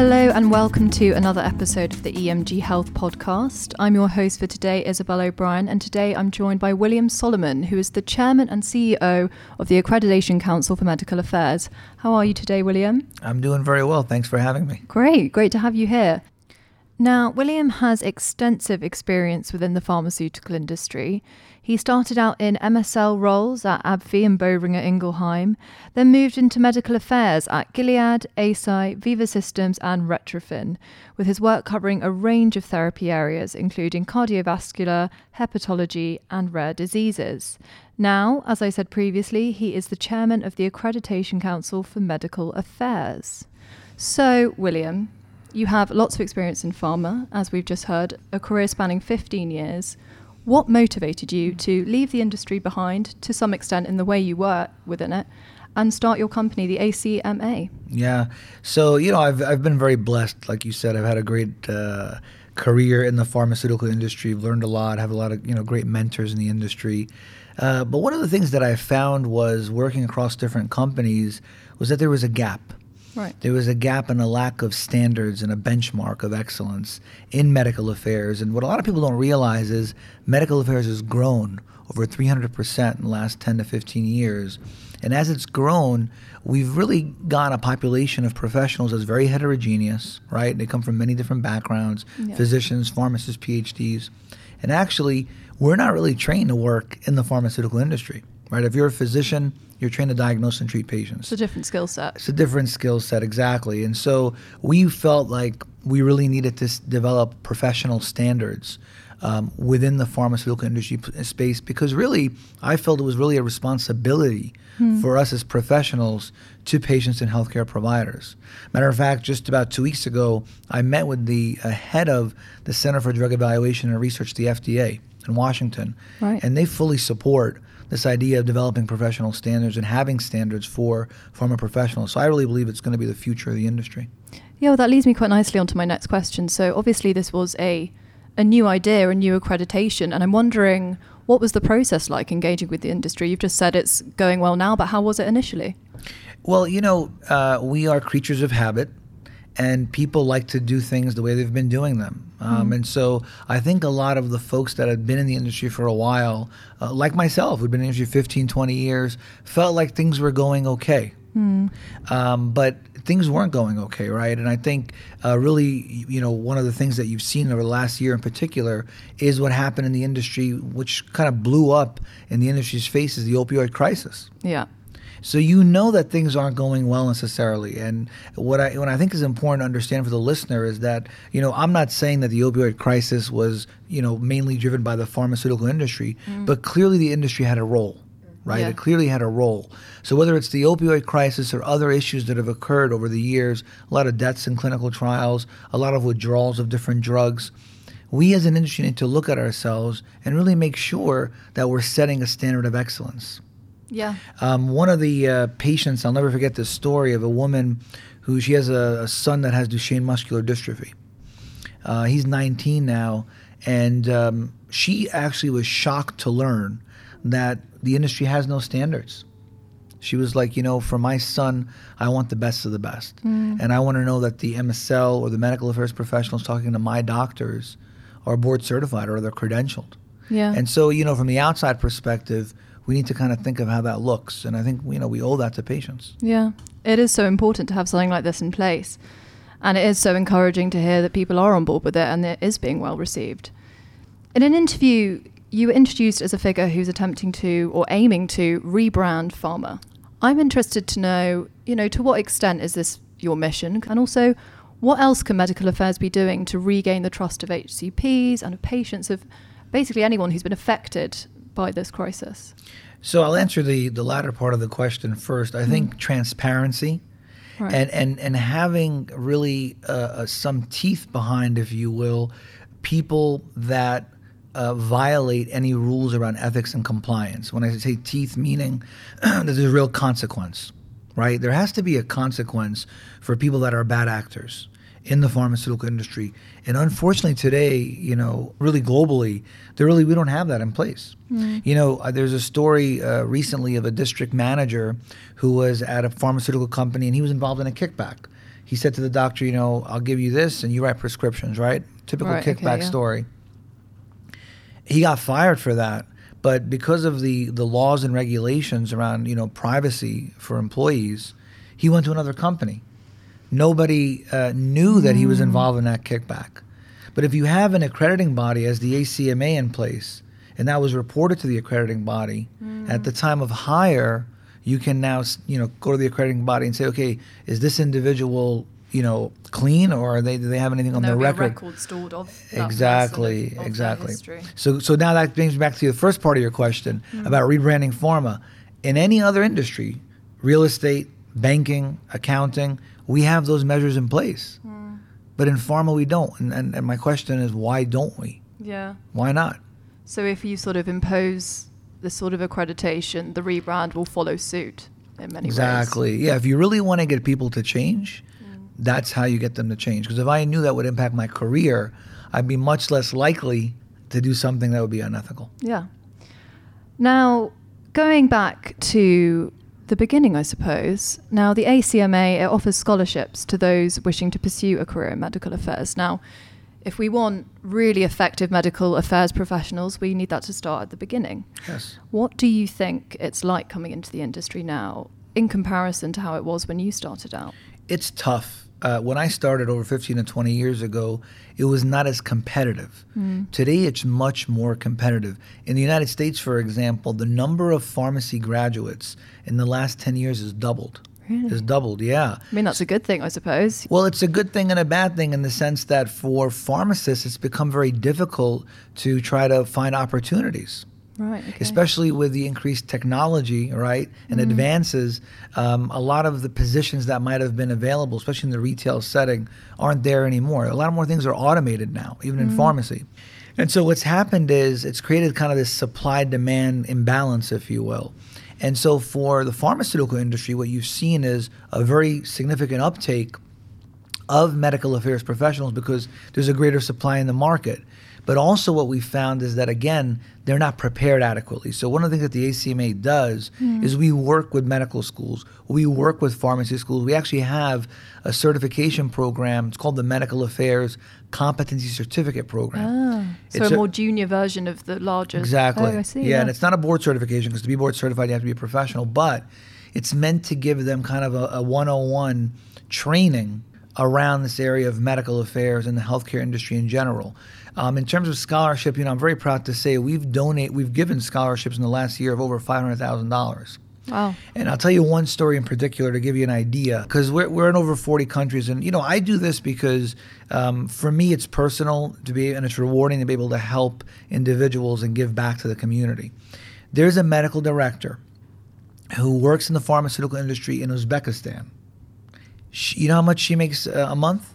Hello and welcome to another episode of the EMG Health Podcast. I'm your host for today, Isabel O'Brien, and today I'm joined by William Soliman, who is the Chairman and CEO of the Accreditation Council for Medical Affairs. How are you today, William? I'm doing very well. Thanks for having me. Great, great to have you here. Now, William has extensive experience within the pharmaceutical industry. He started out in MSL roles at AbbVie and Boehringer Ingelheim, then moved into medical affairs at Gilead, Eisai, Veeva Systems, and Retrophin, with his work covering a range of therapy areas, including cardiovascular, hepatology, and rare diseases. Now, as I said previously, he is the chairman of the Accreditation Council for Medical Affairs. So, William, you have lots of experience in pharma, as we've just heard, a career spanning 15 years. What motivated you to leave the industry behind to some extent in the way you were within it and start your company, the ACMA? Yeah. So, you know, I've, I've been very blessed. Like you said, I've had a great uh, career in the pharmaceutical industry, I've learned a lot, have a lot of, you know, great mentors in the industry. Uh, but one of the things that I found was working across different companies was that there was a gap Right. There was a gap and a lack of standards and a benchmark of excellence in medical affairs. And what a lot of people don't realize is medical affairs has grown over 300% in the last 10 to 15 years. And as it's grown, we've really got a population of professionals that's very heterogeneous, right? They come from many different backgrounds yeah. physicians, pharmacists, PhDs. And actually, we're not really trained to work in the pharmaceutical industry, right? If you're a physician, you're trained to diagnose and treat patients. It's a different skill set. It's a different skill set, exactly. And so we felt like we really needed to s- develop professional standards um, within the pharmaceutical industry p- space because really, I felt it was really a responsibility hmm. for us as professionals to patients and healthcare providers. Matter of fact, just about two weeks ago, I met with the uh, head of the Center for Drug Evaluation and Research, the FDA, in Washington, right. and they fully support this idea of developing professional standards and having standards for pharma professionals. So I really believe it's going to be the future of the industry. Yeah, well, that leads me quite nicely onto my next question. So obviously, this was a a new idea, a new accreditation, and I'm wondering what was the process like engaging with the industry? You've just said it's going well now, but how was it initially? Well, you know, uh, we are creatures of habit and people like to do things the way they've been doing them. Um, mm. And so I think a lot of the folks that had been in the industry for a while, uh, like myself, who'd been in the industry 15, 20 years, felt like things were going okay. Mm. Um, but things weren't going okay, right? And I think uh, really, you know, one of the things that you've seen over the last year in particular is what happened in the industry, which kind of blew up in the industry's face, is the opioid crisis. Yeah. So you know that things aren't going well necessarily. And what I what I think is important to understand for the listener is that you know I'm not saying that the opioid crisis was you know mainly driven by the pharmaceutical industry, mm. but clearly the industry had a role. Right, yeah. it clearly had a role. So whether it's the opioid crisis or other issues that have occurred over the years, a lot of deaths in clinical trials, a lot of withdrawals of different drugs, we as an industry need to look at ourselves and really make sure that we're setting a standard of excellence. Yeah. Um, one of the uh, patients, I'll never forget this story of a woman who she has a, a son that has Duchenne muscular dystrophy. Uh, he's 19 now, and um, she actually was shocked to learn that the industry has no standards. She was like, you know, for my son, I want the best of the best. Mm. And I want to know that the MSL or the medical affairs professionals talking to my doctors are board certified or they're credentialed. Yeah. And so, you know, from the outside perspective, we need to kind of think of how that looks. And I think, you know, we owe that to patients. Yeah. It is so important to have something like this in place. And it is so encouraging to hear that people are on board with it and it is being well received. In an interview, you were introduced as a figure who's attempting to or aiming to rebrand pharma. I'm interested to know, you know, to what extent is this your mission? And also, what else can medical affairs be doing to regain the trust of HCPs and of patients, of basically anyone who's been affected by this crisis? So I'll answer the, the latter part of the question first. I mm. think transparency right. and, and, and having really uh, uh, some teeth behind, if you will, people that uh, violate any rules around ethics and compliance. When I say teeth, meaning that there's a real consequence, right? There has to be a consequence for people that are bad actors in the pharmaceutical industry. And unfortunately, today, you know, really globally, there really we don't have that in place. Mm. You know, uh, there's a story uh, recently of a district manager who was at a pharmaceutical company and he was involved in a kickback. he said to the doctor, you know, I'll give you this and you write prescriptions, right? Typical Right, okay, kickback yeah. story. He got fired for that, but because of the the laws and regulations around you know privacy for employees, he went to another company. Nobody uh, knew that he was involved in that kickback. But if you have an accrediting body as the ACMA in place, and that was reported to the accrediting body at the time of hire, you can now you know go to the accrediting body and say, okay, is this individual you know clean or are they do they have anything on their record? record stored of that Exactly, of- exactly. So, so now that brings me back to the first part of your question Mm-hmm. about rebranding pharma. In any other industry, real estate, banking, accounting, we have those measures in place. Mm. But in pharma, we don't. And, and, and my question is, why don't we? Yeah. Why not? So if you sort of impose this sort of accreditation, the rebrand will follow suit in many ways. Exactly. Yeah. If you really want to get people to change, Mm. that's how you get them to change. Because if I knew that would impact my career, I'd be much less likely to do something that would be unethical. Yeah. Now, going back to the beginning, I suppose. Now, the ACMA it offers scholarships to those wishing to pursue a career in medical affairs. Now, if we want really effective medical affairs professionals, we need that to start at the beginning. Yes. What do you think it's like coming into the industry now in comparison to how it was when you started out? it's tough. Uh, when I started over 15 to 20 years ago, it was not as competitive. Today, it's much more competitive. In the United States, for example, the number of pharmacy graduates in the last 10 years has doubled. Really? Has doubled, yeah. I mean, that's a good thing, I suppose. Well, it's a good thing and a bad thing in the sense that for pharmacists, it's become very difficult to try to find opportunities Right. Okay. especially with the increased technology, right, and advances. Um, a lot of the positions that might have been available, especially in the retail setting, aren't there anymore. A lot more things are automated now, even in pharmacy. And so what's happened is it's created kind of this supply demand imbalance, if you will. And so for the pharmaceutical industry, what you've seen is a very significant uptake of medical affairs professionals because there's a greater supply in the market. But also, what we found is that again, they're not prepared adequately. So one of the things that the ACMA does is we work with medical schools, we work with pharmacy schools. We actually have a certification program. It's called the Medical Affairs Competency Certificate Program. Ah, so It's a a- more junior version of the larger. Exactly. Oh, I see. Yeah, and it's not a board certification because to be board certified, you have to be a professional, but it's meant to give them kind of a, a 101 training around this area of medical affairs and the healthcare industry in general. Um, in terms of scholarship, you know, I'm very proud to say we've donate, we've given scholarships in the last year of over $500,000. Wow. And I'll tell you one story in particular to give you an idea, because we're, we're in over 40 countries. And, you know, I do this because um, for me, it's personal to be, and it's rewarding to be able to help individuals and give back to the community. There's a medical director who works in the pharmaceutical industry in Uzbekistan. She, you know how much she makes uh, a month?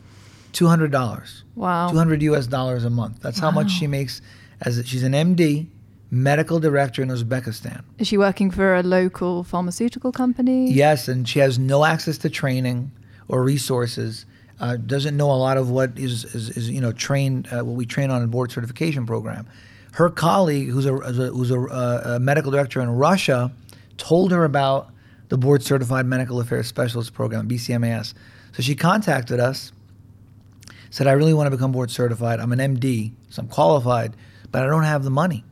$200. Wow. 200 US dollars a month. That's how much she makes as a, she's an MD, medical director in Uzbekistan. Is she working for a local pharmaceutical company? Yes, and she has no access to training or resources. Uh, doesn't know a lot of what is, is, is you know trained uh, what we train on a board certification program. Her colleague, who's a who's a, uh, a medical director in Russia, told her about the board certified medical affairs specialist program BCMAS. So she contacted us, said, "I really want to become board certified. I'm an MD, so I'm qualified, but I don't have the money."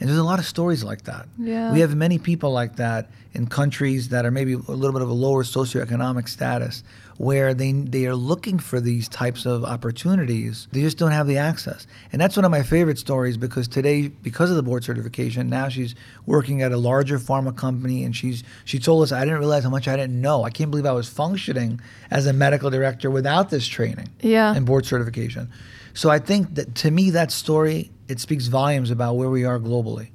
And there's a lot of stories like that. Yeah. We have many people like that in countries that are maybe a little bit of a lower socioeconomic status where they they are looking for these types of opportunities. They just don't have the access. And that's one of my favorite stories because today because of the board certification, now she's working at a larger pharma company and she's she told us I didn't realize how much I didn't know. I can't believe I was functioning as a medical director without this training Yeah. and board certification. So I think that to me that story it speaks volumes about where we are globally.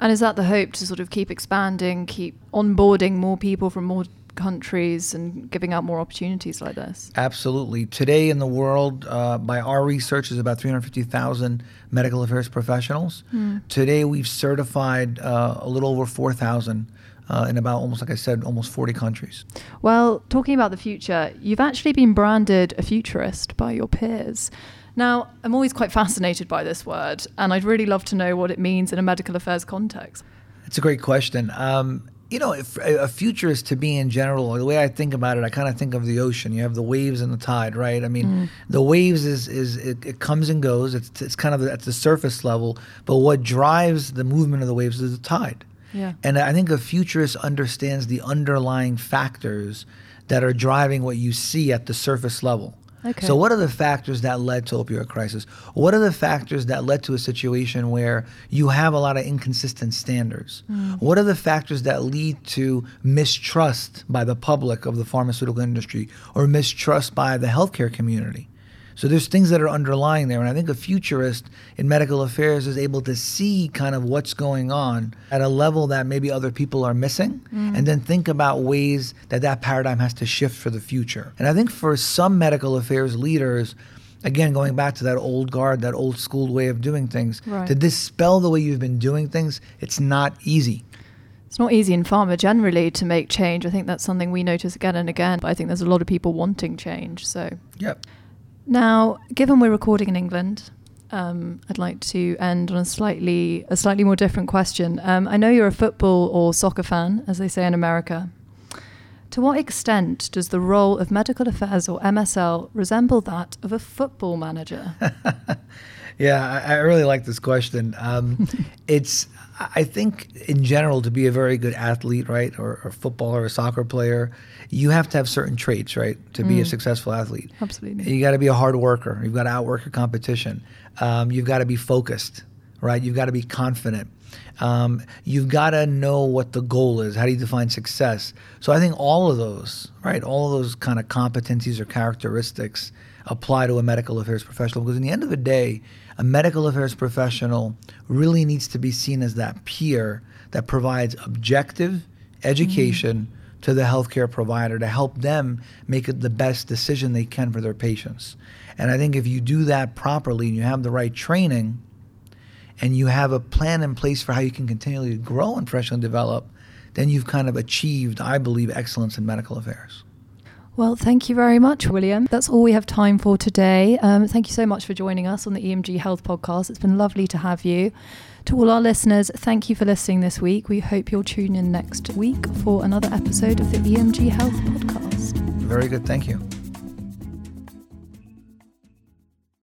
And is that the hope to sort of keep expanding, keep onboarding more people from more countries and giving out more opportunities like this? Absolutely. Today in the world, uh, by our research, is about 350,000 medical affairs professionals. Today we've certified uh, a little over 4,000 uh, in about almost, like I said, almost 40 countries. Well, talking about the future, you've actually been branded a futurist by your peers. Now, I'm always quite fascinated by this word, and I'd really love to know what it means in a medical affairs context. It's a great question. Um, you know, if, a futurist to me in general, the way I think about it, I kind of think of the ocean. You have the waves and the tide, right? I mean, mm. the waves is is it, it, comes and goes. It's it's kind of at the surface level, but what drives the movement of the waves is the tide. Yeah. And I think a futurist understands the underlying factors that are driving what you see at the surface level. Okay. So, what are the factors that led to opioid crisis? What are the factors that led to a situation where you have a lot of inconsistent standards? Mm. What are the factors that lead to mistrust by the public of the pharmaceutical industry or mistrust by the healthcare community? So there's things that are underlying there. And I think a futurist in medical affairs is able to see kind of what's going on at a level that maybe other people are missing mm. and then think about ways that that paradigm has to shift for the future. And I think for some medical affairs leaders, again, going back to that old guard, that old school way of doing things, right. to dispel the way you've been doing things, it's not easy. It's not easy in pharma generally to make change. I think that's something we notice again and again. But I think there's a lot of people wanting change. So, yep. Now, given we're recording in England, um, I'd like to end on a slightly a slightly more different question. Um, I know you're a football or soccer fan, as they say in America. To what extent does the role of medical affairs or MSL resemble that of a football manager? yeah, I, I, really like this question. Um, it's I think in general to be a very good athlete, right, or, a footballer or a soccer player, you have to have certain traits, right, to be a mm. successful athlete. Absolutely. You got to be a hard worker. You've got to outwork your competition. Um, you've got to be focused, right? You've got to be confident. Um, you've got to know what the goal is. How do you define success? So I think all of those, right, all of those kind of competencies or characteristics apply to a medical affairs professional because in the end of the day, a medical affairs professional really needs to be seen as that peer that provides objective education mm-hmm. to the healthcare provider to help them make the best decision they can for their patients. And I think if you do that properly and you have the right training and you have a plan in place for how you can continually grow and professionally develop, then you've kind of achieved, I believe, excellence in medical affairs. Well, thank you very much, William. That's all we have time for today. Um, thank you so much for joining us on the EMG Health Podcast. It's been lovely to have you. To all our listeners, thank you for listening this week. We hope you'll tune in next week for another episode of the EMG Health Podcast. Very good. Thank you.